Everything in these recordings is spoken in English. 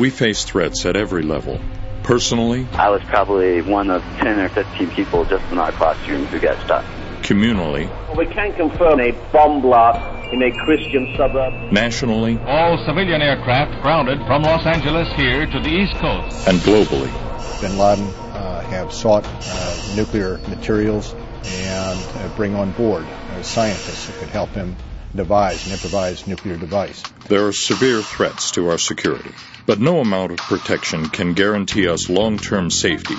We face threats at every level. Personally, I was probably one of 10 or 15 people just in our classroom who got stuck. communally, We can confirm a bomb blast in a Christian suburb. nationally, All civilian aircraft grounded from Los Angeles here to the East Coast. and globally. bin Laden uh, have sought uh, nuclear materials and uh, bring on board uh, scientists who could help him an improvised nuclear device. There are severe threats to our security, but no amount of protection can guarantee us long term safety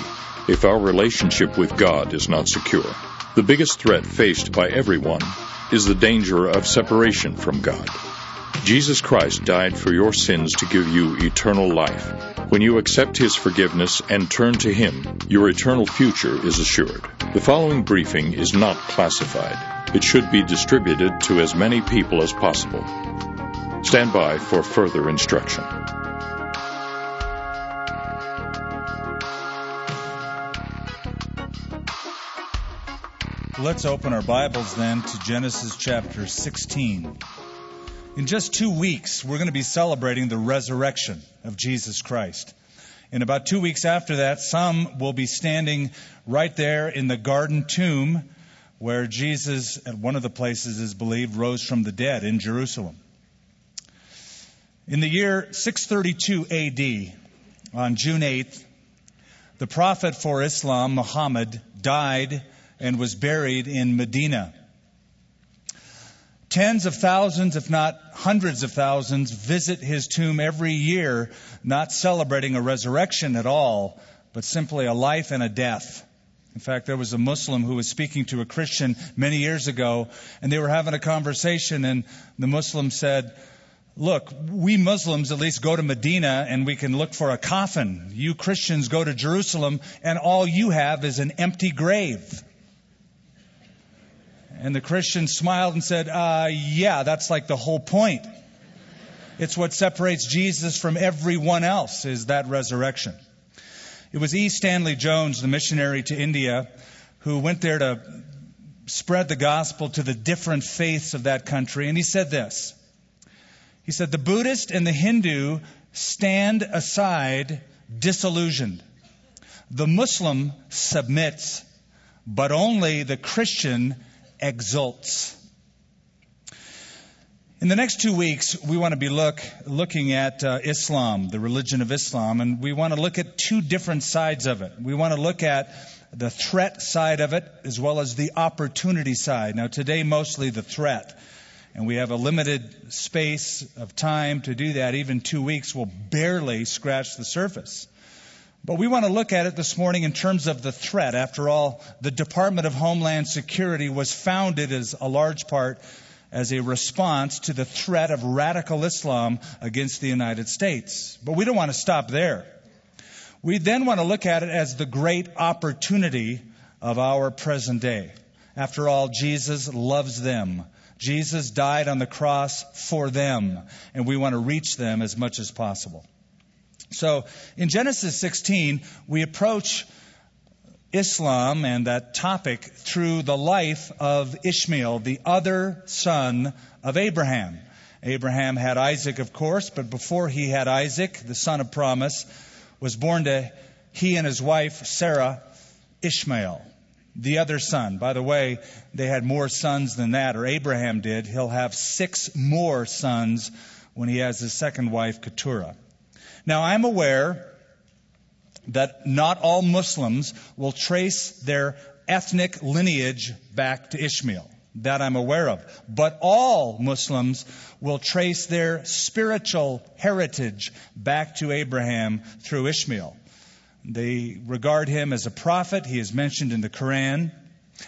if our relationship with God is not secure. The biggest threat faced by everyone is the danger of separation from God. Jesus Christ died for your sins to give you eternal life. When you accept His forgiveness and turn to Him, your eternal future is assured. The following briefing is not classified. It should be distributed to as many people as possible. Stand by for further instruction. Let's open our Bibles then to Genesis chapter 16. In just two weeks, we're going to be celebrating the resurrection of Jesus Christ. In about two weeks after that, some will be standing right there in the garden tomb where Jesus, at one of the places is believed, rose from the dead in Jerusalem. In the year 632 AD, on June 8th, the prophet for Islam, Muhammad, died and was buried in Medina. Tens of thousands, if not hundreds of thousands, visit his tomb every year, not celebrating a resurrection at all, but simply a life and a death. In fact, there was a Muslim who was speaking to a Christian many years ago, and they were having a conversation, and the Muslim said, Look, we Muslims at least go to Medina and we can look for a coffin. You Christians go to Jerusalem, and all you have is an empty grave. And the Christian smiled and said, uh, Yeah, that's like the whole point. It's what separates Jesus from everyone else, is that resurrection. It was E. Stanley Jones, the missionary to India, who went there to spread the gospel to the different faiths of that country. And he said this He said, The Buddhist and the Hindu stand aside disillusioned. The Muslim submits, but only the Christian exults. In the next two weeks, we want to be look, looking at uh, Islam, the religion of Islam, and we want to look at two different sides of it. We want to look at the threat side of it as well as the opportunity side. Now, today, mostly the threat. And we have a limited space of time to do that. Even two weeks will barely scratch the surface. But we want to look at it this morning in terms of the threat. After all, the Department of Homeland Security was founded as a large part as a response to the threat of radical Islam against the United States. But we don't want to stop there. We then want to look at it as the great opportunity of our present day. After all, Jesus loves them. Jesus died on the cross for them, and we want to reach them as much as possible. So in Genesis 16, we approach Islam and that topic through the life of Ishmael, the other son of Abraham. Abraham had Isaac, of course, but before he had Isaac, the son of promise, was born to he and his wife, Sarah, Ishmael, the other son. By the way, they had more sons than that, or Abraham did. He'll have six more sons when he has his second wife, Keturah. Now, I'm aware that not all Muslims will trace their ethnic lineage back to Ishmael. That I'm aware of. But all Muslims will trace their spiritual heritage back to Abraham through Ishmael. They regard him as a prophet. He is mentioned in the Quran.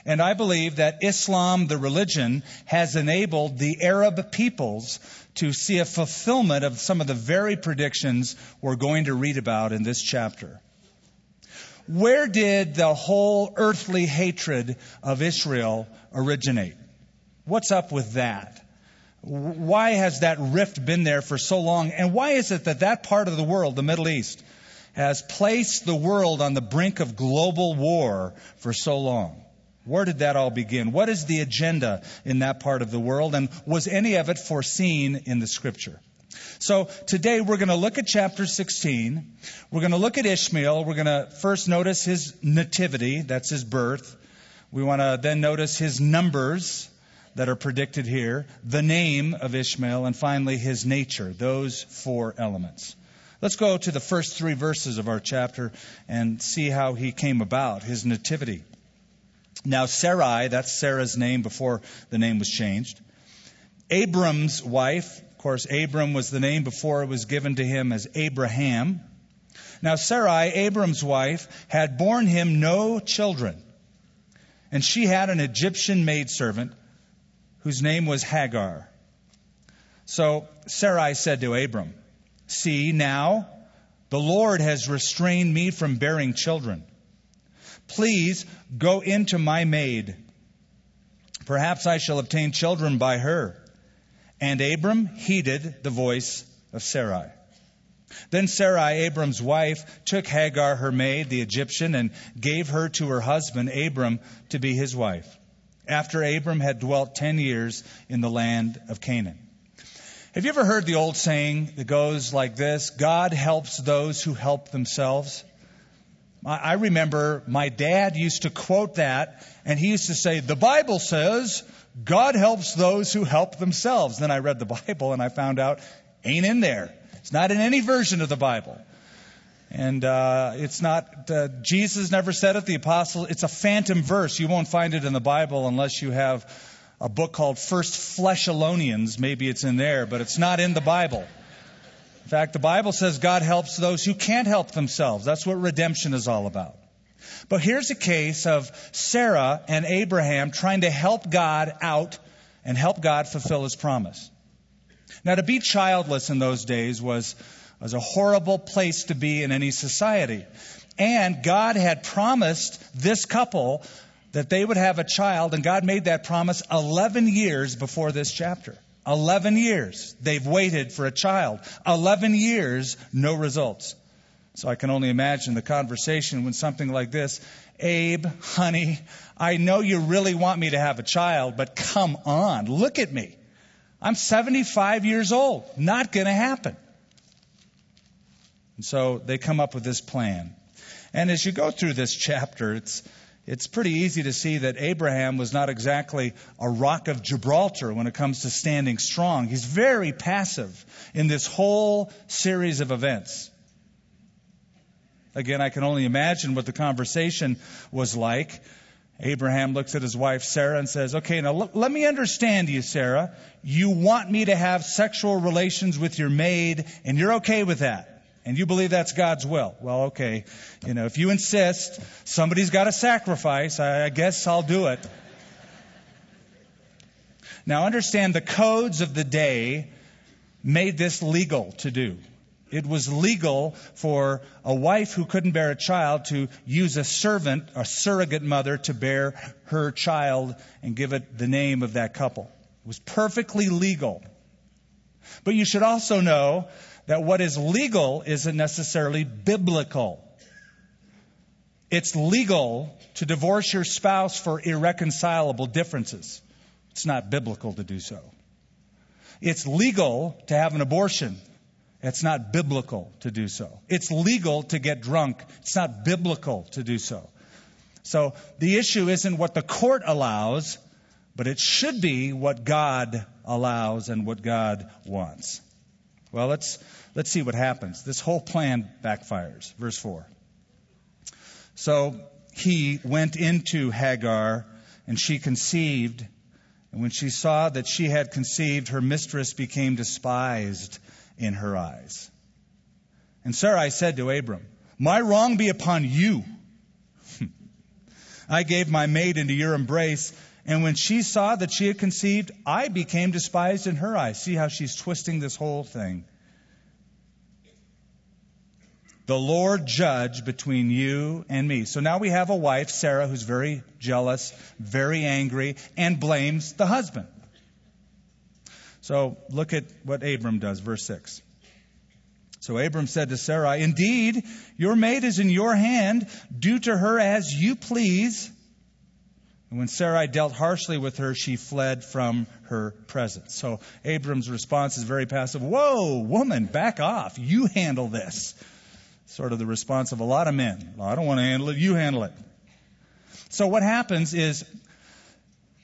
And I believe that Islam, the religion, has enabled the Arab peoples to see a fulfillment of some of the very predictions we're going to read about in this chapter. Where did the whole earthly hatred of Israel originate? What's up with that? Why has that rift been there for so long? And why is it that that part of the world, the Middle East, has placed the world on the brink of global war for so long? Where did that all begin? What is the agenda in that part of the world? And was any of it foreseen in the scripture? So today we're going to look at chapter 16. We're going to look at Ishmael. We're going to first notice his nativity, that's his birth. We want to then notice his numbers that are predicted here, the name of Ishmael, and finally his nature, those four elements. Let's go to the first three verses of our chapter and see how he came about, his nativity. Now, Sarai, that's Sarah's name before the name was changed. Abram's wife, of course, Abram was the name before it was given to him as Abraham. Now, Sarai, Abram's wife, had borne him no children. And she had an Egyptian maidservant whose name was Hagar. So Sarai said to Abram, See, now the Lord has restrained me from bearing children. Please go into my maid. Perhaps I shall obtain children by her. And Abram heeded the voice of Sarai. Then Sarai, Abram's wife, took Hagar, her maid, the Egyptian, and gave her to her husband, Abram, to be his wife, after Abram had dwelt ten years in the land of Canaan. Have you ever heard the old saying that goes like this God helps those who help themselves? I remember my dad used to quote that, and he used to say, The Bible says God helps those who help themselves. Then I read the Bible and I found out, ain't in there. It's not in any version of the Bible. And uh, it's not, uh, Jesus never said it, the apostle, it's a phantom verse. You won't find it in the Bible unless you have a book called First Fleshalonians. Maybe it's in there, but it's not in the Bible. In fact, the Bible says God helps those who can't help themselves. That's what redemption is all about. But here's a case of Sarah and Abraham trying to help God out and help God fulfill his promise. Now, to be childless in those days was, was a horrible place to be in any society. And God had promised this couple that they would have a child, and God made that promise 11 years before this chapter. 11 years. They've waited for a child. 11 years, no results. So I can only imagine the conversation when something like this Abe, honey, I know you really want me to have a child, but come on, look at me. I'm 75 years old. Not going to happen. And so they come up with this plan. And as you go through this chapter, it's it's pretty easy to see that Abraham was not exactly a rock of Gibraltar when it comes to standing strong. He's very passive in this whole series of events. Again, I can only imagine what the conversation was like. Abraham looks at his wife Sarah and says, Okay, now let me understand you, Sarah. You want me to have sexual relations with your maid, and you're okay with that and you believe that's God's will. Well, okay. You know, if you insist, somebody's got to sacrifice. I, I guess I'll do it. Now, understand the codes of the day made this legal to do. It was legal for a wife who couldn't bear a child to use a servant, a surrogate mother, to bear her child and give it the name of that couple. It was perfectly legal. But you should also know that what is legal isn't necessarily biblical. It's legal to divorce your spouse for irreconcilable differences. It's not biblical to do so. It's legal to have an abortion. It's not biblical to do so. It's legal to get drunk. It's not biblical to do so. So the issue isn't what the court allows, but it should be what God allows and what God wants. Well, let's, let's see what happens. This whole plan backfires. Verse 4. So he went into Hagar, and she conceived. And when she saw that she had conceived, her mistress became despised in her eyes. And Sarai said to Abram, My wrong be upon you. I gave my maid into your embrace, and when she saw that she had conceived, I became despised in her eyes. See how she's twisting this whole thing. The Lord judge between you and me. So now we have a wife, Sarah, who's very jealous, very angry, and blames the husband. So look at what Abram does, verse 6. So Abram said to Sarai, Indeed, your maid is in your hand. Do to her as you please. And when Sarai dealt harshly with her, she fled from her presence. So Abram's response is very passive. Whoa, woman, back off. You handle this. Sort of the response of a lot of men. I don't want to handle it. You handle it. So what happens is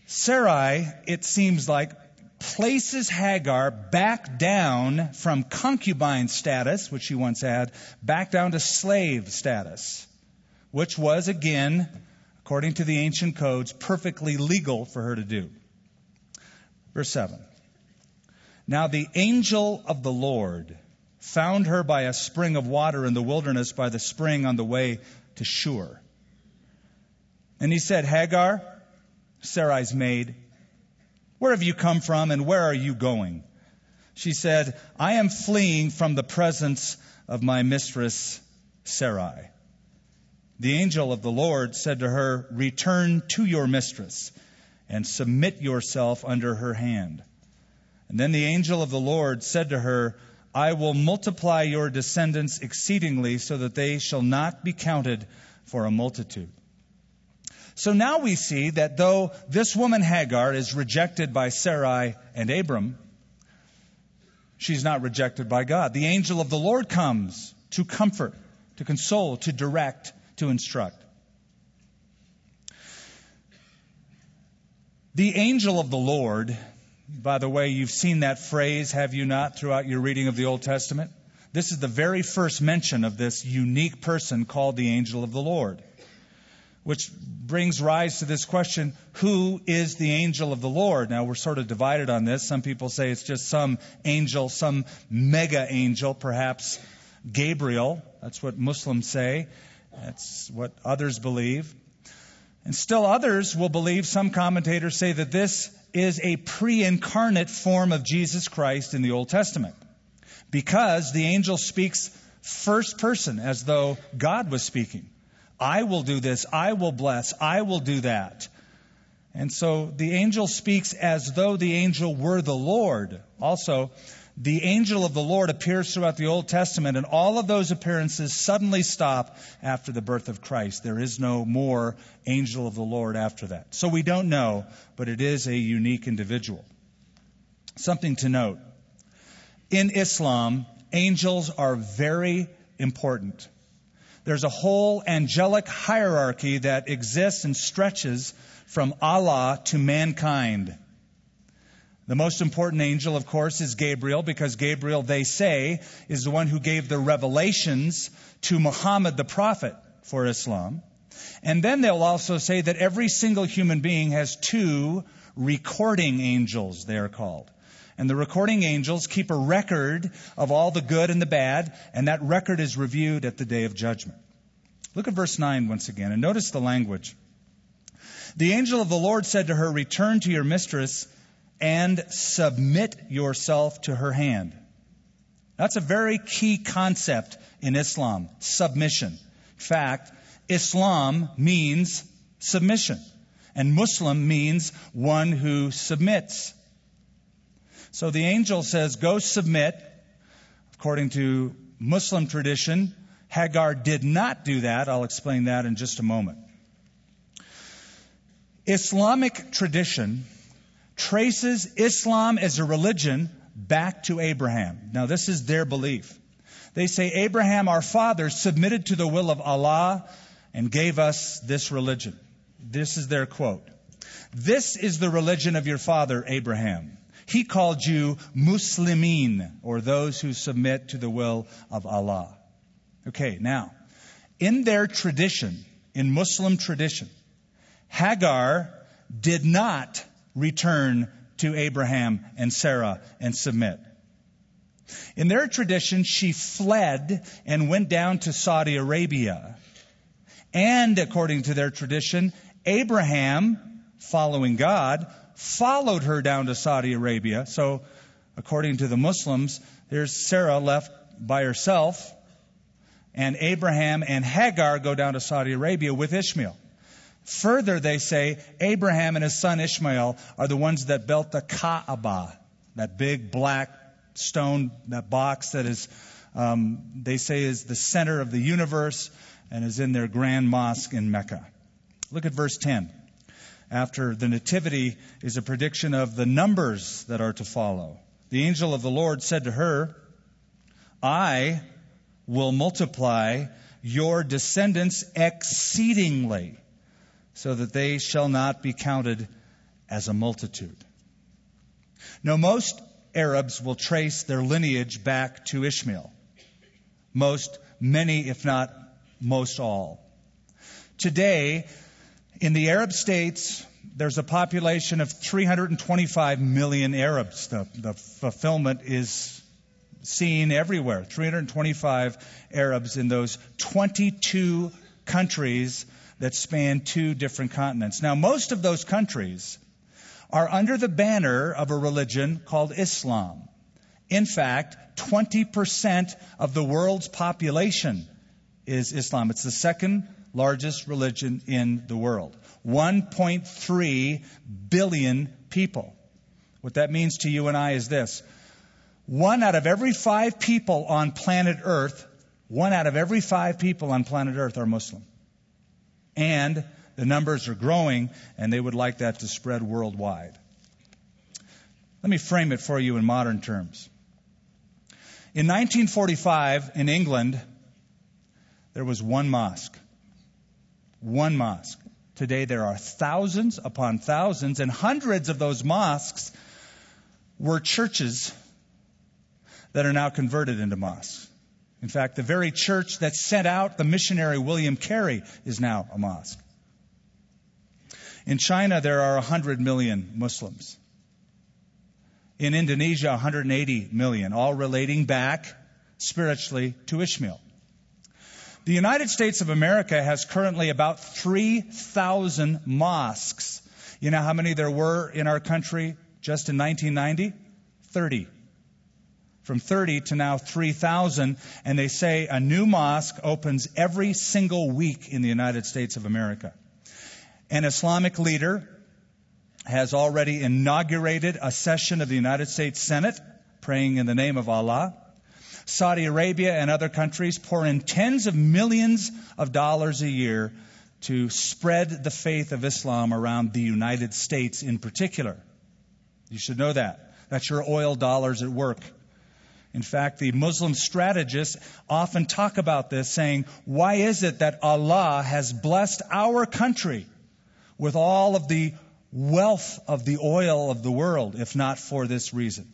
Sarai, it seems like, places Hagar back down from concubine status, which she once had, back down to slave status, which was again according to the ancient codes, perfectly legal for her to do. Verse 7. Now the angel of the Lord found her by a spring of water in the wilderness by the spring on the way to Shur. And he said, Hagar, Sarai's maid, where have you come from and where are you going? She said, I am fleeing from the presence of my mistress Sarai. The angel of the Lord said to her, Return to your mistress and submit yourself under her hand. And then the angel of the Lord said to her, I will multiply your descendants exceedingly so that they shall not be counted for a multitude. So now we see that though this woman Hagar is rejected by Sarai and Abram, she's not rejected by God. The angel of the Lord comes to comfort, to console, to direct, to instruct. The angel of the Lord, by the way, you've seen that phrase, have you not, throughout your reading of the Old Testament? This is the very first mention of this unique person called the angel of the Lord. Which brings rise to this question who is the angel of the Lord? Now, we're sort of divided on this. Some people say it's just some angel, some mega angel, perhaps Gabriel. That's what Muslims say. That's what others believe. And still others will believe, some commentators say that this is a pre incarnate form of Jesus Christ in the Old Testament. Because the angel speaks first person as though God was speaking. I will do this. I will bless. I will do that. And so the angel speaks as though the angel were the Lord. Also, the angel of the Lord appears throughout the Old Testament, and all of those appearances suddenly stop after the birth of Christ. There is no more angel of the Lord after that. So we don't know, but it is a unique individual. Something to note. In Islam, angels are very important. There's a whole angelic hierarchy that exists and stretches from Allah to mankind. The most important angel, of course, is Gabriel, because Gabriel, they say, is the one who gave the revelations to Muhammad the prophet for Islam. And then they'll also say that every single human being has two recording angels, they are called. And the recording angels keep a record of all the good and the bad, and that record is reviewed at the day of judgment. Look at verse 9 once again, and notice the language. The angel of the Lord said to her, Return to your mistress and submit yourself to her hand. That's a very key concept in Islam submission. In fact, Islam means submission, and Muslim means one who submits. So the angel says, Go submit. According to Muslim tradition, Hagar did not do that. I'll explain that in just a moment. Islamic tradition traces Islam as a religion back to Abraham. Now, this is their belief. They say Abraham, our father, submitted to the will of Allah and gave us this religion. This is their quote. This is the religion of your father, Abraham. He called you Muslimin, or those who submit to the will of Allah. Okay, now, in their tradition, in Muslim tradition, Hagar did not return to Abraham and Sarah and submit. In their tradition, she fled and went down to Saudi Arabia. And according to their tradition, Abraham, following God, followed her down to Saudi Arabia. So, according to the Muslims, there's Sarah left by herself, and Abraham and Hagar go down to Saudi Arabia with Ishmael. Further, they say Abraham and his son Ishmael are the ones that built the Kaaba, that big black stone, that box that is, um, they say, is the center of the universe and is in their grand mosque in Mecca. Look at verse 10. after the Nativity is a prediction of the numbers that are to follow. The angel of the Lord said to her, I will multiply your descendants exceedingly, so that they shall not be counted as a multitude. Now, most Arabs will trace their lineage back to Ishmael. Most, many, if not most all. Today, in the Arab states, there's a population of 325 million Arabs. The, the fulfillment is seen everywhere. 325 Arabs in those 22 countries that span two different continents. Now, most of those countries are under the banner of a religion called Islam. In fact, 20% of the world's population is Islam. It's the second largest religion in the world. 1.3 billion people. What that means to you and I is this. One out of every five people on planet Earth, one out of every five people on planet Earth are Muslim. And the numbers are growing, and they would like that to spread worldwide. Let me frame it for you in modern terms. In 1945, in England, there was one mosque. One mosque. Today there are thousands upon thousands, and hundreds of those mosques were churches that are now converted into mosques. In fact, the very church that sent out the missionary William Carey is now a mosque. In China, there are 100 million Muslims. In Indonesia, 180 million, all relating back spiritually to Ishmael. The United States of America has currently about 3,000 mosques. You know how many there were in our country just in 1990? 30. From 30 to now 3,000. And they say a new mosque opens every single week in the United States of America. An Islamic leader has already inaugurated a session of the United States Senate, praying in the name of Allah. Saudi Arabia and other countries pour in tens of millions of dollars a year to spread the faith of Islam around the United States in particular. You should know that. That's your oil dollars at work. In fact, the Muslim strategists often talk about this, saying, Why is it that Allah has blessed our country with all of the wealth of the oil of the world, if not for this reason?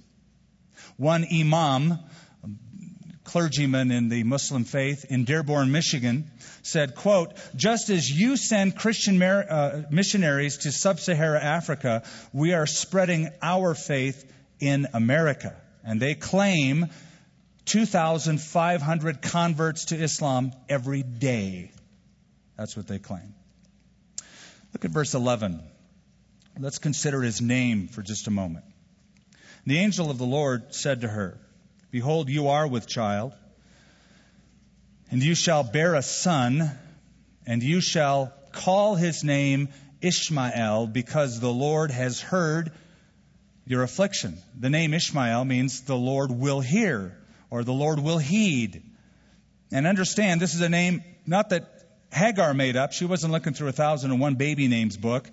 One Imam clergyman in the Muslim faith in Dearborn, Michigan, said, quote, just as you send Christian mar- uh, missionaries to sub-Saharan Africa, we are spreading our faith in America. And they claim 2,500 converts to Islam every day. That's what they claim. Look at verse 11. Let's consider his name for just a moment. The angel of the Lord said to her, Behold, you are with child, and you shall bear a son, and you shall call his name Ishmael, because the Lord has heard your affliction. The name Ishmael means the Lord will hear, or the Lord will heed. And understand, this is a name not that Hagar made up. She wasn't looking through a thousand and one baby names book.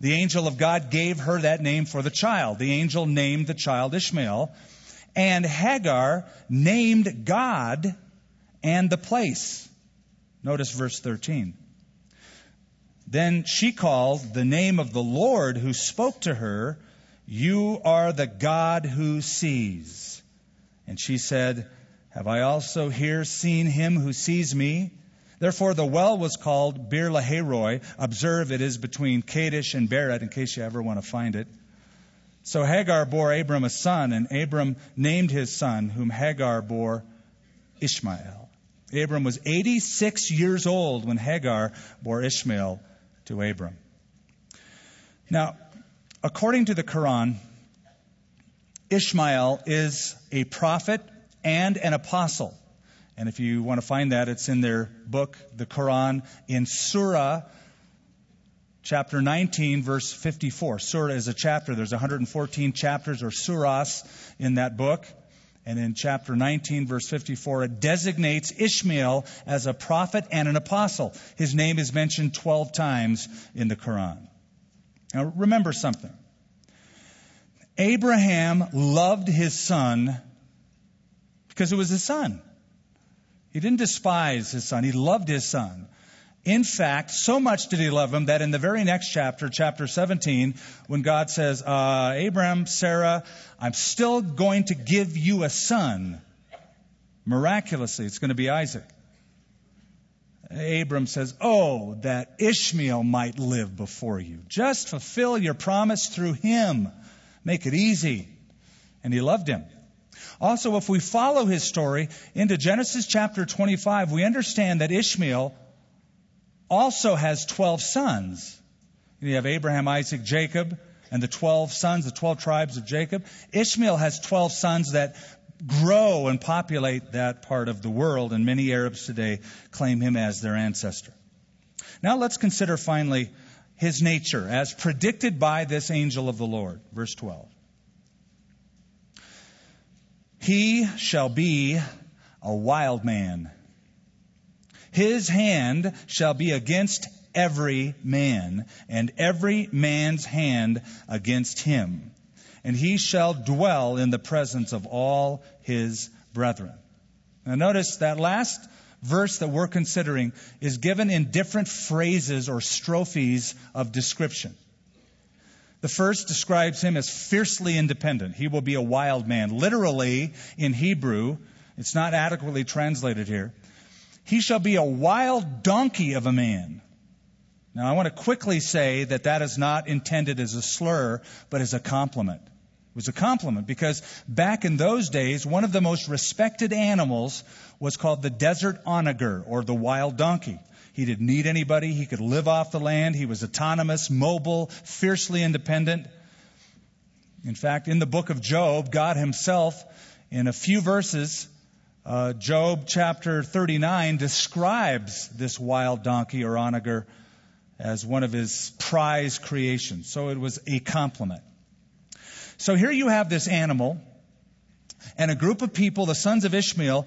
The angel of God gave her that name for the child. The angel named the child Ishmael. And Hagar named God and the place. Notice verse 13. Then she called the name of the Lord who spoke to her, You are the God who sees. And she said, Have I also here seen him who sees me? Therefore, the well was called Beer Lahairoi. Observe it is between Kadesh and Bered, in case you ever want to find it. So Hagar bore Abram a son, and Abram named his son, whom Hagar bore Ishmael. Abram was 86 years old when Hagar bore Ishmael to Abram. Now, according to the Quran, Ishmael is a prophet and an apostle. And if you want to find that, it's in their book, the Quran, in Surah chapter 19, verse 54. Surah is a chapter. There's 114 chapters or surahs in that book. And in chapter 19, verse 54, it designates Ishmael as a prophet and an apostle. His name is mentioned 12 times in the Quran. Now remember something. Abraham loved his son because it was his son. He didn't despise his son. He loved his son. In fact, so much did he love him that in the very next chapter, chapter 17, when God says, uh, Abraham, Sarah, I'm still going to give you a son. Miraculously, it's going to be Isaac. Abram says, Oh, that Ishmael might live before you. Just fulfill your promise through him. Make it easy. And he loved him. Also, if we follow his story into Genesis chapter 25, we understand that Ishmael also has 12 sons. You have Abraham, Isaac, Jacob, and the 12 sons, the 12 tribes of Jacob. Ishmael has 12 sons that grow and populate that part of the world, and many Arabs today claim him as their ancestor. Now let's consider finally his nature as predicted by this angel of the Lord. Verse 12. He shall be a wild man. His hand shall be against every man, and every man's hand against him and he shall dwell in the presence of all his brethren. Now notice that last verse that we're considering is given in different phrases or strophes of description. The first describes him as fiercely independent. He will be a wild man. Literally, in Hebrew, it's not adequately translated here. He shall be a wild donkey of a man. Now, I want to quickly say that that is not intended as a slur, but as a compliment. Was a compliment because back in those days, one of the most respected animals was called the desert onager or the wild donkey. He didn't need anybody. He could live off the land. He was autonomous, mobile, fiercely independent. In fact, in the book of Job, God himself, in a few verses, uh, Job chapter 39 describes this wild donkey or onager as one of his prize creations. So it was a compliment. So here you have this animal and a group of people, the sons of Ishmael,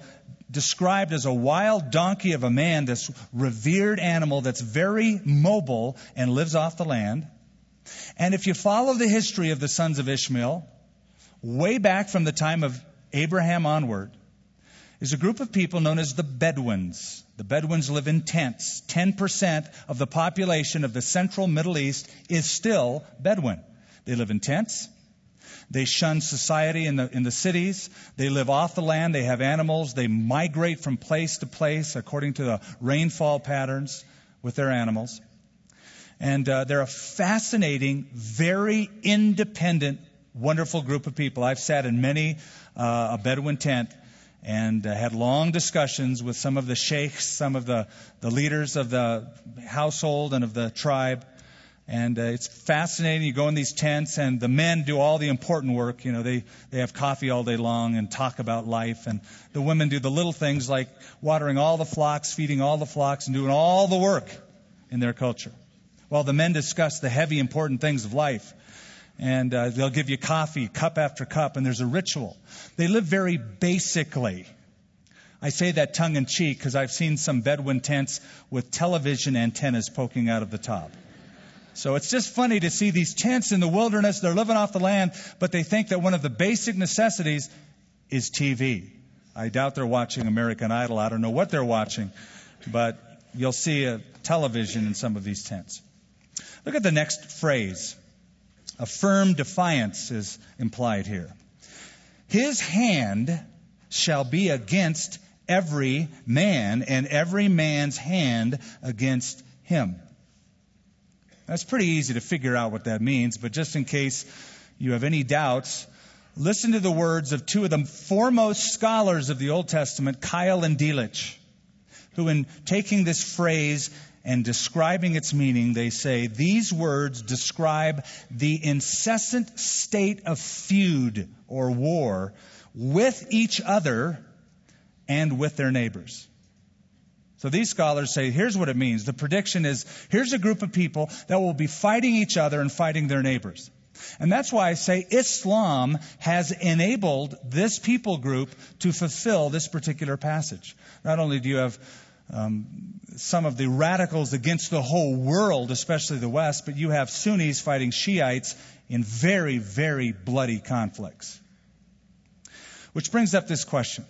described as a wild donkey of a man, this revered animal that's very mobile and lives off the land. And if you follow the history of the sons of Ishmael, way back from the time of Abraham onward, is a group of people known as the Bedouins. The Bedouins live in tents. 10% of the population of the central Middle East is still Bedouin. They live in tents. They shun society in the, in the cities. They live off the land. They have animals. They migrate from place to place according to the rainfall patterns with their animals. And uh, they're a fascinating, very independent, wonderful group of people. I've sat in many uh, a Bedouin tent and uh, had long discussions with some of the sheikhs, some of the, the leaders of the household and of the tribe. And uh, it's fascinating. You go in these tents, and the men do all the important work. You know, they, they have coffee all day long and talk about life. And the women do the little things like watering all the flocks, feeding all the flocks, and doing all the work in their culture. While the men discuss the heavy, important things of life. And uh, they'll give you coffee, cup after cup, and there's a ritual. They live very basically. I say that tongue in cheek because I've seen some Bedouin tents with television antennas poking out of the top. So it's just funny to see these tents in the wilderness. They're living off the land, but they think that one of the basic necessities is TV. I doubt they're watching American Idol. I don't know what they're watching, but you'll see a television in some of these tents. Look at the next phrase. A firm defiance is implied here. His hand shall be against every man, and every man's hand against him. That's pretty easy to figure out what that means, but just in case you have any doubts, listen to the words of two of the foremost scholars of the Old Testament, Keil and Delitzsch, who, in taking this phrase and describing its meaning, they say these words describe the incessant state of feud or war with each other and with their neighbors. So these scholars say, here's what it means. The prediction is, here's a group of people that will be fighting each other and fighting their neighbors. And that's why I say Islam has enabled this people group to fulfill this particular passage. Not only do you have um, some of the radicals against the whole world, especially the West, but you have Sunnis fighting Shiites in very, very bloody conflicts. Which brings up this question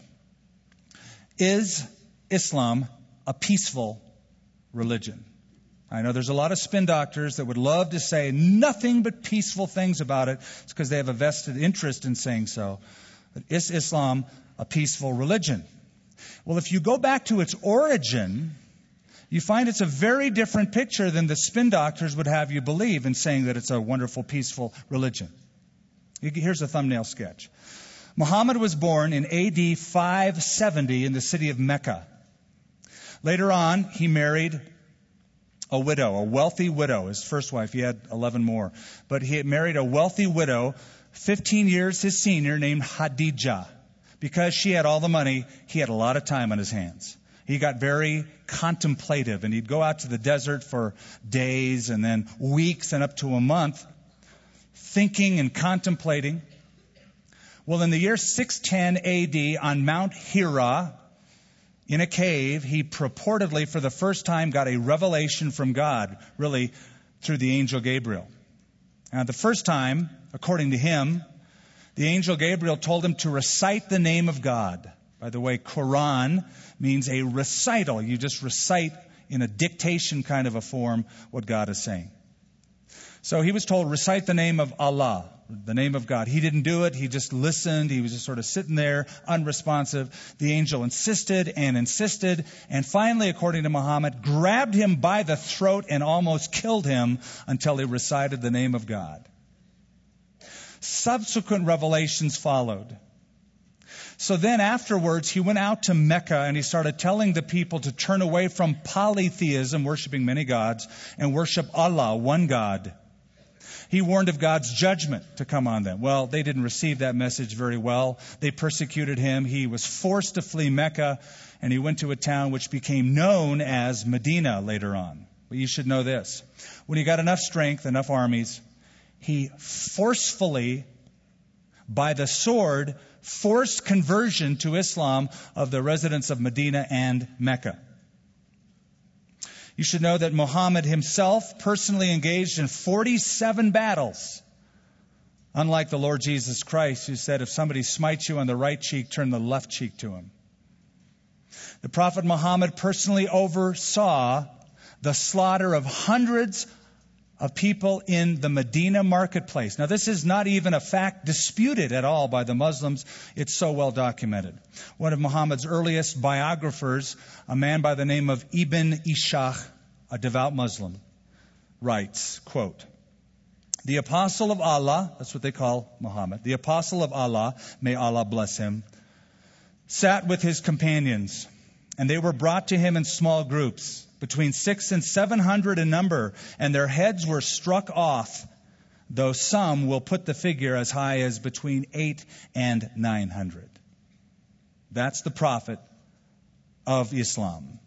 Is Islam a peaceful religion? I know there's a lot of spin doctors that would love to say nothing but peaceful things about it. It's because they have a vested interest in saying so. But is Islam a peaceful religion? Well, if you go back to its origin, you find it's a very different picture than the spin doctors would have you believe in saying that it's a wonderful, peaceful religion. Here's a thumbnail sketch. Muhammad was born in AD 570 in the city of Mecca. Later on, he married a widow, a wealthy widow, his first wife. He had 11 more. But he married a wealthy widow, 15 years his senior, named Khadijah. Because she had all the money, he had a lot of time on his hands. He got very contemplative and he'd go out to the desert for days and then weeks and up to a month thinking and contemplating. Well, in the year 610 AD on Mount Hira, in a cave, he purportedly for the first time got a revelation from God, really through the angel Gabriel. Now, the first time, according to him, the angel Gabriel told him to recite the name of God. By the way, Quran means a recital. You just recite in a dictation kind of a form what God is saying. So he was told, recite the name of Allah, the name of God. He didn't do it. He just listened. He was just sort of sitting there, unresponsive. The angel insisted and insisted, and finally, according to Muhammad, grabbed him by the throat and almost killed him until he recited the name of God. Subsequent revelations followed. So then afterwards, he went out to Mecca and he started telling the people to turn away from polytheism, worshiping many gods, and worship Allah, one God. He warned of God's judgment to come on them. Well, they didn't receive that message very well. They persecuted him. He was forced to flee Mecca and he went to a town which became known as Medina later on. But you should know this. When he got enough strength, enough armies, he forcefully, by the sword, forced conversion to Islam of the residents of Medina and Mecca. You should know that Muhammad himself personally engaged in 47 battles. Unlike the Lord Jesus Christ, who said, if somebody smites you on the right cheek, turn the left cheek to him. The Prophet Muhammad personally oversaw the slaughter of hundreds of people in the Medina marketplace. Now, this is not even a fact disputed at all by the Muslims. It's so well documented. One of Muhammad's earliest biographers, a man by the name of Ibn Ishaq, a devout Muslim, writes, quote, the apostle of Allah, that's what they call Muhammad, the apostle of Allah, may Allah bless him, sat with his companions, and they were brought to him in small groups between six and seven hundred in number, and their heads were struck off, though some will put the figure as high as between eight and nine hundred. That's the prophet of Islam.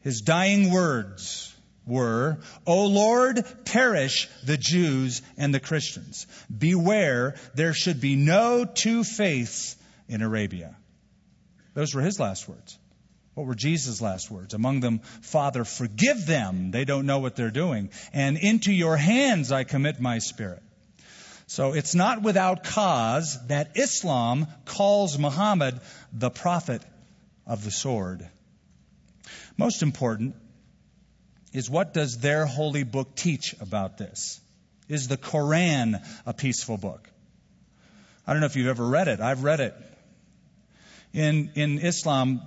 His dying words were, O Lord, perish the Jews and the Christians. Beware, there should be no two faiths in Arabia. Those were his last words. What were Jesus' last words? Among them, Father, forgive them. They don't know what they're doing. And into your hands I commit my spirit. So it's not without cause that Islam calls Muhammad the prophet of the sword. Most important is what does their holy book teach about this? Is the Koran a peaceful book? I don't know if you've ever read it. I've read it. In, in Islam,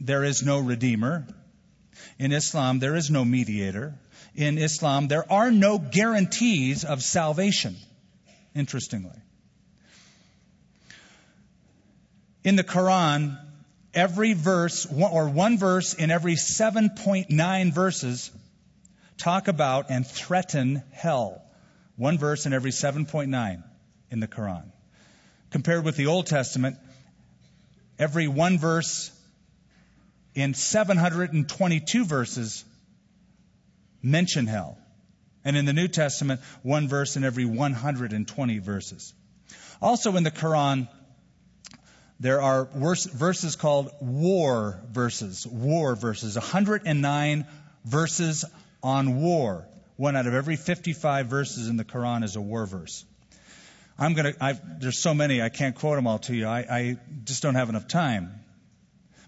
there is no redeemer. In Islam, there is no mediator. In Islam, there are no guarantees of salvation, interestingly. In the Quran, every verse, or one verse in every 7.9 verses, talk about and threaten hell. One verse in every 7.9 in the Quran. Compared with the Old Testament, every one verse in 722 verses mention hell. And in the New Testament, one verse in every 120 verses. Also in the Quran, There are verses called war verses, war verses, 109 verses on war. One out of every 55 verses in the Quran is a war verse. I'm gonna, I've, there's so many, I can't quote them all to you. I, I just don't have enough time.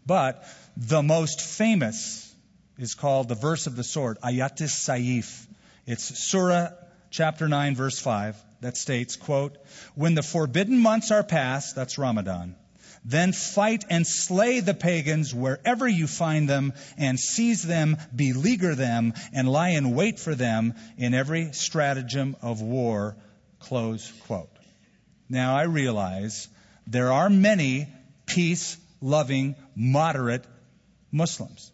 But the most famous is called the verse of the sword, Ayatis Saif. It's Surah chapter 9 verse 5 that states, quote, when the forbidden months are past, that's Ramadan, then fight and slay the pagans wherever you find them, and seize them, beleaguer them, and lie in wait for them in every stratagem of war. Close quote. Now I realize there are many peace loving, moderate Muslims.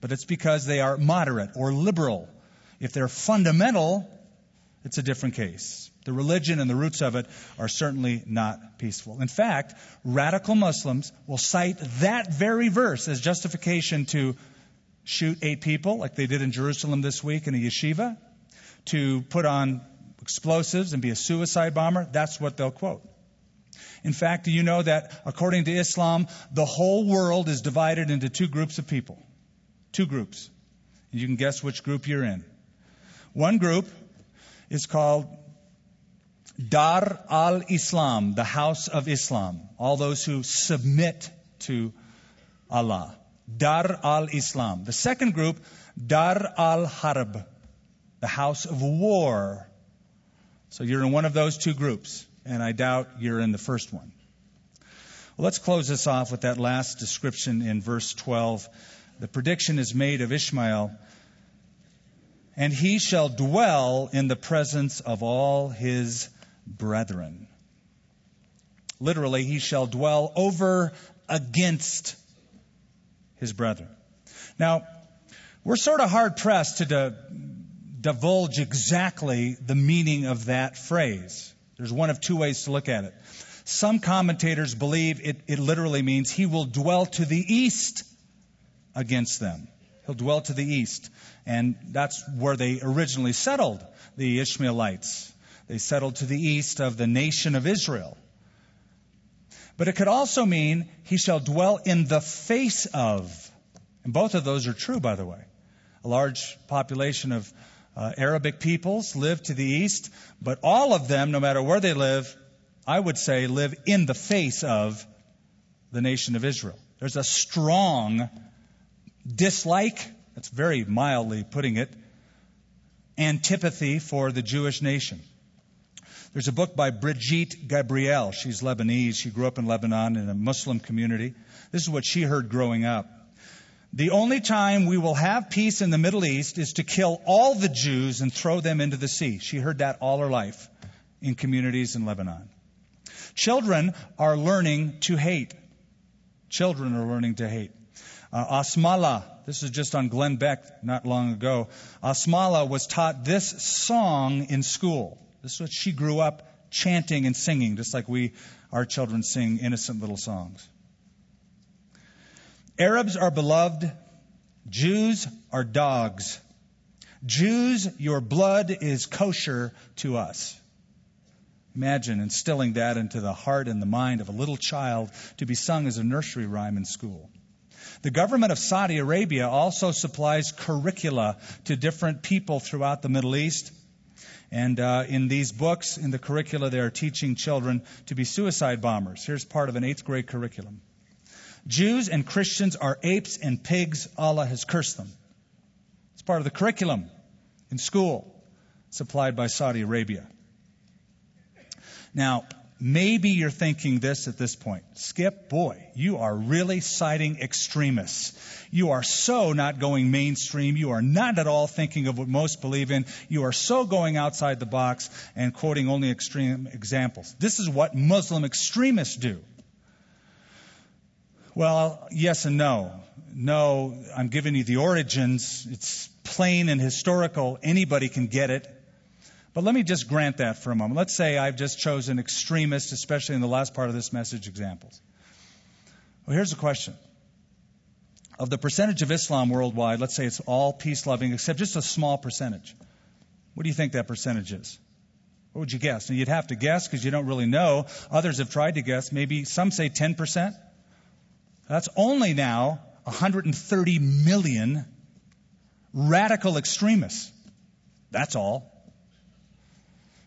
But it's because they are moderate or liberal. If they're fundamental, it's a different case. The religion and the roots of it are certainly not peaceful. In fact, radical Muslims will cite that very verse as justification to shoot eight people, like they did in Jerusalem this week in a yeshiva, to put on explosives and be a suicide bomber. That's what they'll quote. In fact, do you know that according to Islam, the whole world is divided into two groups of people? Two groups. You can guess which group you're in. One group is called Dar al Islam, the house of Islam. All those who submit to Allah. Dar al Islam. The second group, Dar al Harb, the house of war. So you're in one of those two groups, and I doubt you're in the first one. Well, let's close this off with that last description in verse 12. The prediction is made of Ishmael and he shall dwell in the presence of all his brethren. Literally, he shall dwell over against his brethren. Now, we're sort of hard pressed to divulge exactly the meaning of that phrase. There's one of two ways to look at it. Some commentators believe it, it literally means he will dwell to the east against them. He'll dwell to the east. And that's where they originally settled, the Ishmaelites. They settled to the east of the nation of Israel. But it could also mean he shall dwell in the face of. And both of those are true, by the way. A large population of uh, Arabic peoples live to the east, but all of them, no matter where they live, I would say live in the face of the nation of Israel. There's a strong dislike, that's very mildly putting it, antipathy for the Jewish nation. There's a book by Brigitte Gabriel. She's Lebanese. She grew up in Lebanon in a Muslim community. This is what she heard growing up. The only time we will have peace in the Middle East is to kill all the Jews and throw them into the sea. She heard that all her life in communities in Lebanon. Children are learning to hate. Children are learning to hate. Uh, Asmala, this is just on Glenn Beck not long ago. Asmala was taught this song in school. This is what she grew up chanting and singing, just like we, our children, sing innocent little songs. Arabs are beloved. Jews are dogs. Jews, your blood is kosher to us. Imagine instilling that into the heart and the mind of a little child to be sung as a nursery rhyme in school. The government of Saudi Arabia also supplies curricula to different people throughout the Middle East. And uh, in these books, in the curricula, they are teaching children to be suicide bombers. Here's part of an eighth grade curriculum. Jews and Christians are apes and pigs. Allah has cursed them. It's part of the curriculum in school supplied by Saudi Arabia. Now, maybe you're thinking this at this point. Skip, boy, you are really citing extremists. You are so not going mainstream. You are not at all thinking of what most believe in. You are so going outside the box and quoting only extreme examples. This is what Muslim extremists do. Well, yes and no. No, I'm giving you the origins. It's plain and historical. Anybody can get it. But let me just grant that for a moment. Let's say I've just chosen extremists, especially in the last part of this message examples. Well, here's the question. Of the percentage of Islam worldwide, let's say it's all peace loving, except just a small percentage. What do you think that percentage is? What would you guess? And you'd have to guess because you don't really know. Others have tried to guess. Maybe some say 10%. That's only now 130 million radical extremists. That's all.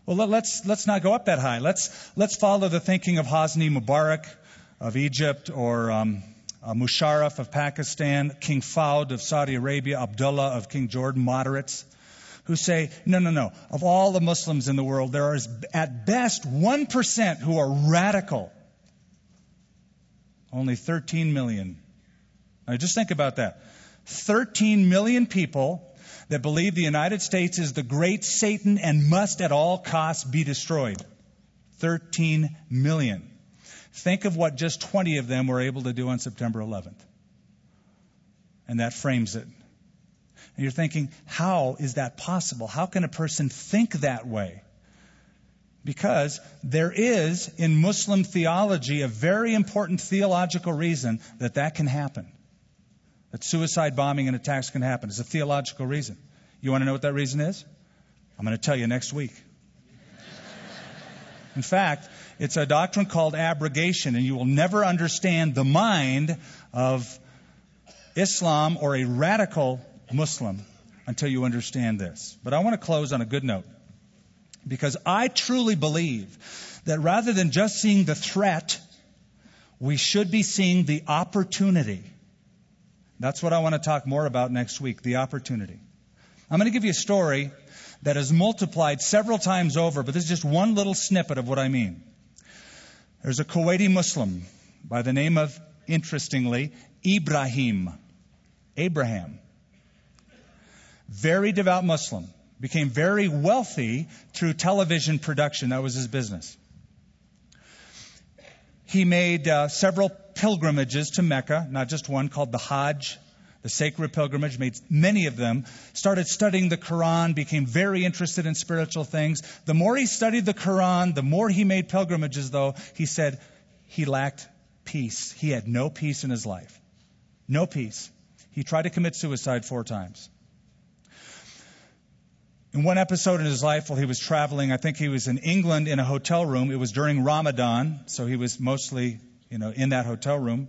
Well, let's, let's not go up that high. Let's, let's follow the thinking of Hosni Mubarak of Egypt or um, uh, Musharraf of Pakistan, King Fahd of Saudi Arabia, Abdullah of King Jordan, moderates, who say, no, no, no. Of all the Muslims in the world, there is at best 1% who are radical. Only 13 million. Now just think about that. 13 million people that believe the United States is the great Satan and must at all costs be destroyed. 13 million. Think of what just 20 of them were able to do on September 11th. And that frames it. And you're thinking, how is that possible? How can a person think that way? Because there is in Muslim theology a very important theological reason that that can happen that suicide bombing and attacks can happen. It's a theological reason. You want to know what that reason is? I'm going to tell you next week. In fact, it's a doctrine called abrogation, and you will never understand the mind of Islam or a radical Muslim until you understand this. But I want to close on a good note. Because I truly believe that rather than just seeing the threat, we should be seeing the opportunity that's what I want to talk more about next week the opportunity. I'm going to give you a story that is multiplied several times over, but this is just one little snippet of what I mean. There's a Kuwaiti Muslim by the name of, interestingly, Ibrahim. Abraham. Very devout Muslim. Became very wealthy through television production. That was his business. He made uh, several pilgrimages to Mecca, not just one, called the Hajj, the sacred pilgrimage, made many of them, started studying the Quran, became very interested in spiritual things. The more he studied the Quran, the more he made pilgrimages, though, he said he lacked peace. He had no peace in his life. No peace. He tried to commit suicide four times. In one episode in his life while he was traveling, I think he was in England in a hotel room. It was during Ramadan, so he was mostly, you know, in that hotel room.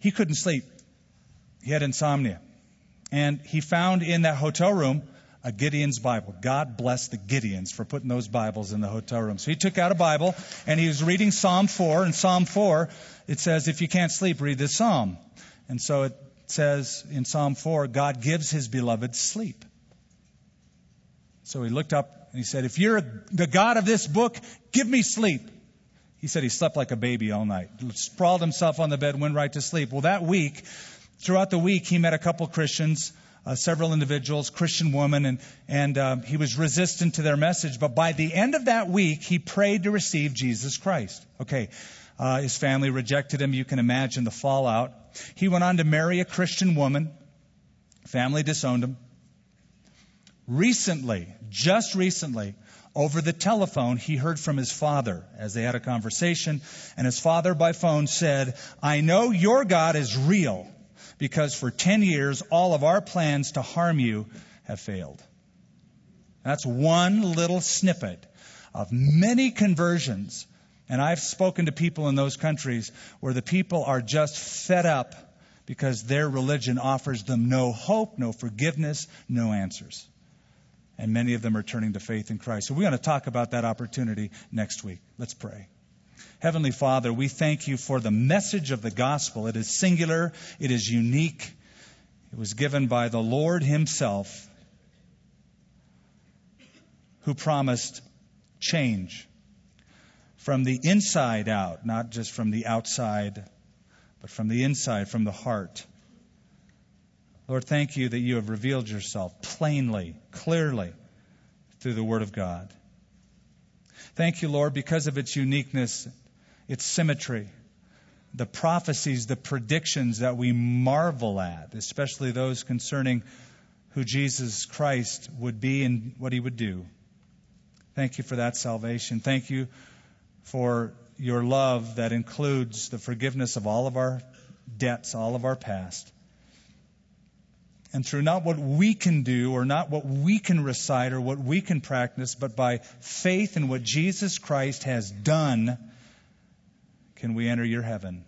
He couldn't sleep. He had insomnia. And he found in that hotel room a Gideon's Bible. God bless the Gideons for putting those Bibles in the hotel room. So he took out a Bible and he was reading Psalm 4. And Psalm 4, it says, if you can't sleep, read this Psalm. And so it says in Psalm 4, God gives his beloved sleep. So he looked up and he said, If you're the God of this book, give me sleep. He said he slept like a baby all night, sprawled himself on the bed, went right to sleep. Well, that week, throughout the week, he met a couple Christians, uh, several individuals, Christian women, and, and uh, he was resistant to their message. But by the end of that week, he prayed to receive Jesus Christ. Okay, uh, his family rejected him. You can imagine the fallout. He went on to marry a Christian woman. Family disowned him. Recently, just recently, over the telephone, he heard from his father as they had a conversation, and his father by phone said, I know your God is real because for 10 years all of our plans to harm you have failed. That's one little snippet of many conversions and I've spoken to people in those countries where the people are just fed up because their religion offers them no hope, no forgiveness, no answers. And many of them are turning to faith in Christ. So we're going to talk about that opportunity next week. Let's pray. Heavenly Father, we thank you for the message of the gospel. It is singular, it is unique. It was given by the Lord Himself who promised change from the inside out, not just from the outside, but from the inside, from the heart. Lord, thank you that you have revealed yourself plainly, clearly through the Word of God. Thank you, Lord, because of its uniqueness, its symmetry, the prophecies, the predictions that we marvel at, especially those concerning who Jesus Christ would be and what he would do. Thank you for that salvation. Thank you for your love that includes the forgiveness of all of our debts, all of our past. and through not what we can do or not what we can recite or what we can practice, but by faith in what Jesus Christ has done, can we enter your heaven,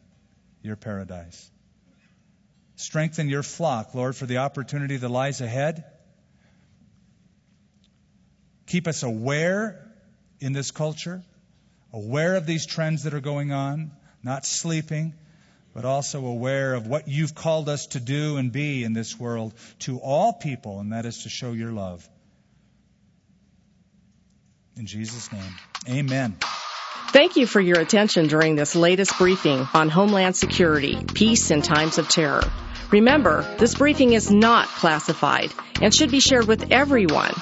your paradise. Strengthen your flock, Lord, for the opportunity that lies ahead. Keep us aware in this culture, aware of these trends that are going on, not sleeping, but also aware of what you've called us to do and be in this world to all people, and that is to show your love. In Jesus' name, amen. Thank you for your attention during this latest briefing on Homeland Security, Peace in Times of Terror. Remember, this briefing is not classified and should be shared with everyone.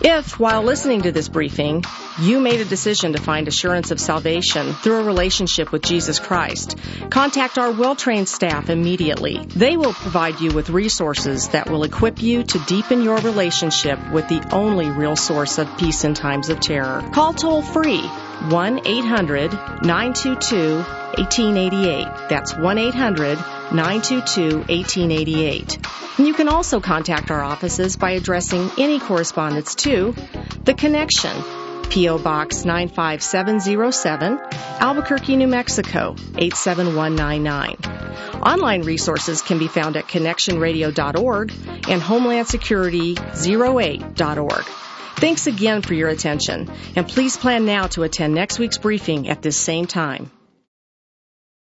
If, while listening to this briefing, you made a decision to find assurance of salvation through a relationship with Jesus Christ, contact our well-trained staff immediately. They will provide you with resources that will equip you to deepen your relationship with the only real source of peace in times of terror. Call toll free 1-800-922-1888. That's 1-800-922-1888. And you can also contact our offices by addressing any correspondence to The Connection, P.O. Box 95707, Albuquerque, New Mexico 87199. Online resources can be found at connectionradio.org and homelandsecurity08.org. Thanks again for your attention, and please plan now to attend next week's briefing at this same time.